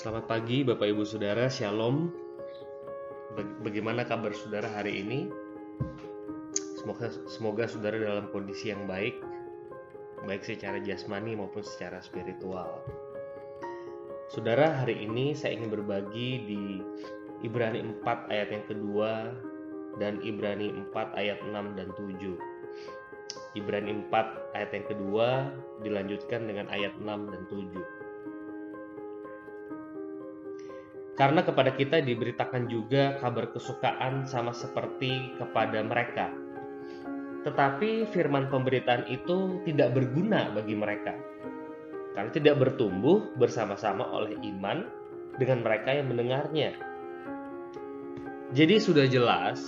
Selamat pagi Bapak Ibu Saudara, Shalom. Bagaimana kabar saudara hari ini? Semoga semoga saudara dalam kondisi yang baik, baik secara jasmani maupun secara spiritual. Saudara, hari ini saya ingin berbagi di Ibrani 4 ayat yang kedua dan Ibrani 4 ayat 6 dan 7. Ibrani 4 ayat yang kedua dilanjutkan dengan ayat 6 dan 7. Karena kepada kita diberitakan juga kabar kesukaan sama seperti kepada mereka. Tetapi firman pemberitaan itu tidak berguna bagi mereka. Karena tidak bertumbuh bersama-sama oleh iman dengan mereka yang mendengarnya. Jadi sudah jelas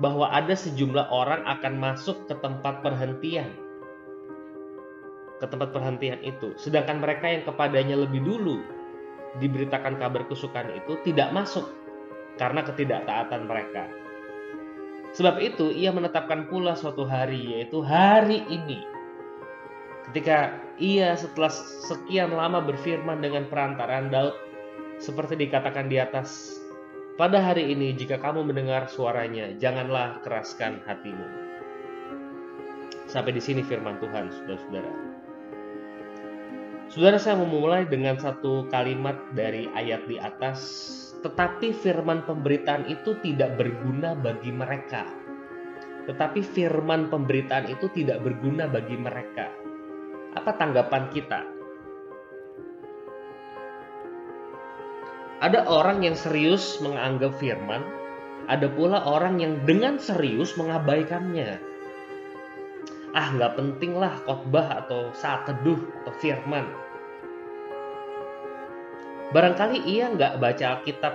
bahwa ada sejumlah orang akan masuk ke tempat perhentian ke tempat perhentian itu sedangkan mereka yang kepadanya lebih dulu diberitakan kabar kesukaan itu tidak masuk karena ketidaktaatan mereka. Sebab itu ia menetapkan pula suatu hari yaitu hari ini. Ketika ia setelah sekian lama berfirman dengan perantaraan Daud seperti dikatakan di atas, pada hari ini jika kamu mendengar suaranya, janganlah keraskan hatimu. Sampai di sini firman Tuhan, saudara-saudara. Saudara saya memulai dengan satu kalimat dari ayat di atas, tetapi firman pemberitaan itu tidak berguna bagi mereka. Tetapi firman pemberitaan itu tidak berguna bagi mereka. Apa tanggapan kita? Ada orang yang serius menganggap firman, ada pula orang yang dengan serius mengabaikannya ah nggak penting lah khotbah atau saat teduh atau firman. Barangkali ia nggak baca Alkitab.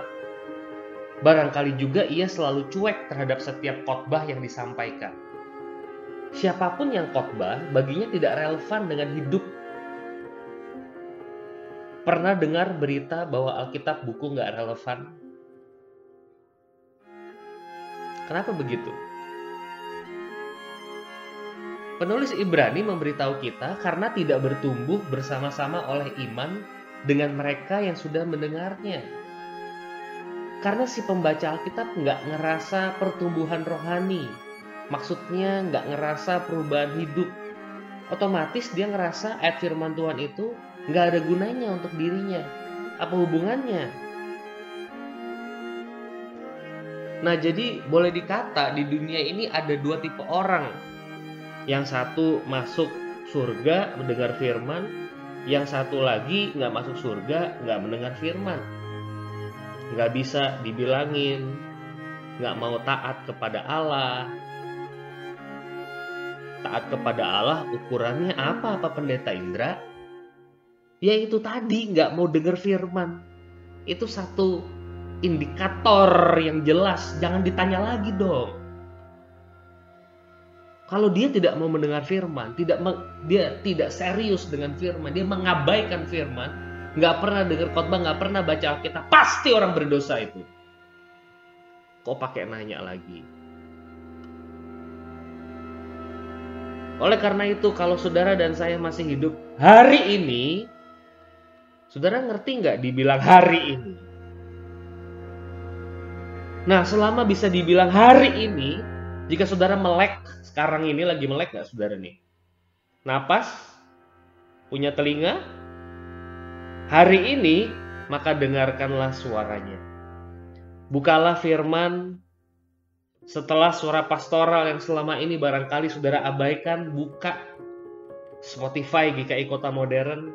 Barangkali juga ia selalu cuek terhadap setiap khotbah yang disampaikan. Siapa pun yang khotbah baginya tidak relevan dengan hidup. Pernah dengar berita bahwa Alkitab buku nggak relevan? Kenapa begitu? Penulis Ibrani memberitahu kita karena tidak bertumbuh bersama-sama oleh iman dengan mereka yang sudah mendengarnya. Karena si pembaca Alkitab nggak ngerasa pertumbuhan rohani, maksudnya nggak ngerasa perubahan hidup. Otomatis dia ngerasa ayat firman Tuhan itu nggak ada gunanya untuk dirinya. Apa hubungannya? Nah jadi boleh dikata di dunia ini ada dua tipe orang yang satu masuk surga mendengar firman. Yang satu lagi nggak masuk surga nggak mendengar firman. Nggak bisa dibilangin. Nggak mau taat kepada Allah. Taat kepada Allah ukurannya apa apa pendeta Indra? Ya itu tadi nggak mau dengar firman. Itu satu indikator yang jelas. Jangan ditanya lagi dong kalau dia tidak mau mendengar firman, tidak dia tidak serius dengan firman, dia mengabaikan firman, nggak pernah dengar khotbah, nggak pernah baca Alkitab, pasti orang berdosa itu. Kok pakai nanya lagi? Oleh karena itu, kalau saudara dan saya masih hidup hari ini, saudara ngerti nggak dibilang hari ini? Nah, selama bisa dibilang hari ini, jika saudara melek sekarang ini lagi melek gak saudara nih? Napas? Punya telinga? Hari ini maka dengarkanlah suaranya. Bukalah firman setelah suara pastoral yang selama ini barangkali saudara abaikan, buka Spotify GKI Kota Modern,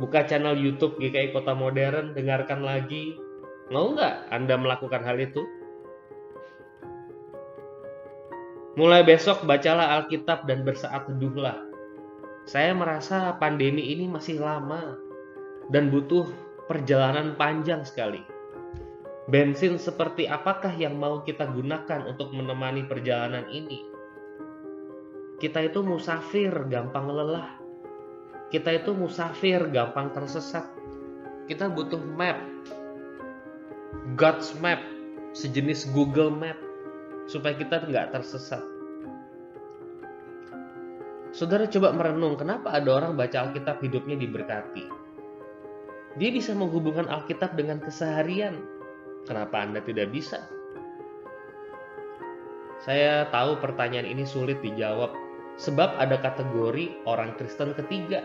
buka channel YouTube GKI Kota Modern, dengarkan lagi. Mau nggak Anda melakukan hal itu? Mulai besok bacalah Alkitab dan bersaat teduhlah. Saya merasa pandemi ini masih lama dan butuh perjalanan panjang sekali. Bensin seperti apakah yang mau kita gunakan untuk menemani perjalanan ini? Kita itu musafir, gampang lelah. Kita itu musafir, gampang tersesat. Kita butuh map. God's map, sejenis Google Map supaya kita nggak tersesat. Saudara coba merenung kenapa ada orang baca Alkitab hidupnya diberkati. Dia bisa menghubungkan Alkitab dengan keseharian. Kenapa Anda tidak bisa? Saya tahu pertanyaan ini sulit dijawab, sebab ada kategori orang Kristen ketiga.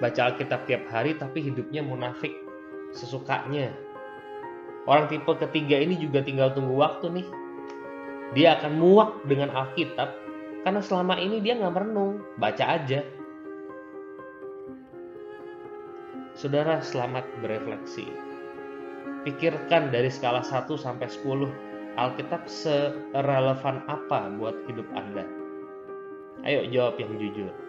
Baca Alkitab tiap hari tapi hidupnya munafik, sesukanya. Orang tipe ketiga ini juga tinggal tunggu waktu nih. Dia akan muak dengan Alkitab karena selama ini dia nggak merenung, baca aja. Saudara selamat berefleksi. Pikirkan dari skala 1 sampai 10, Alkitab serelevan apa buat hidup Anda? Ayo jawab yang jujur.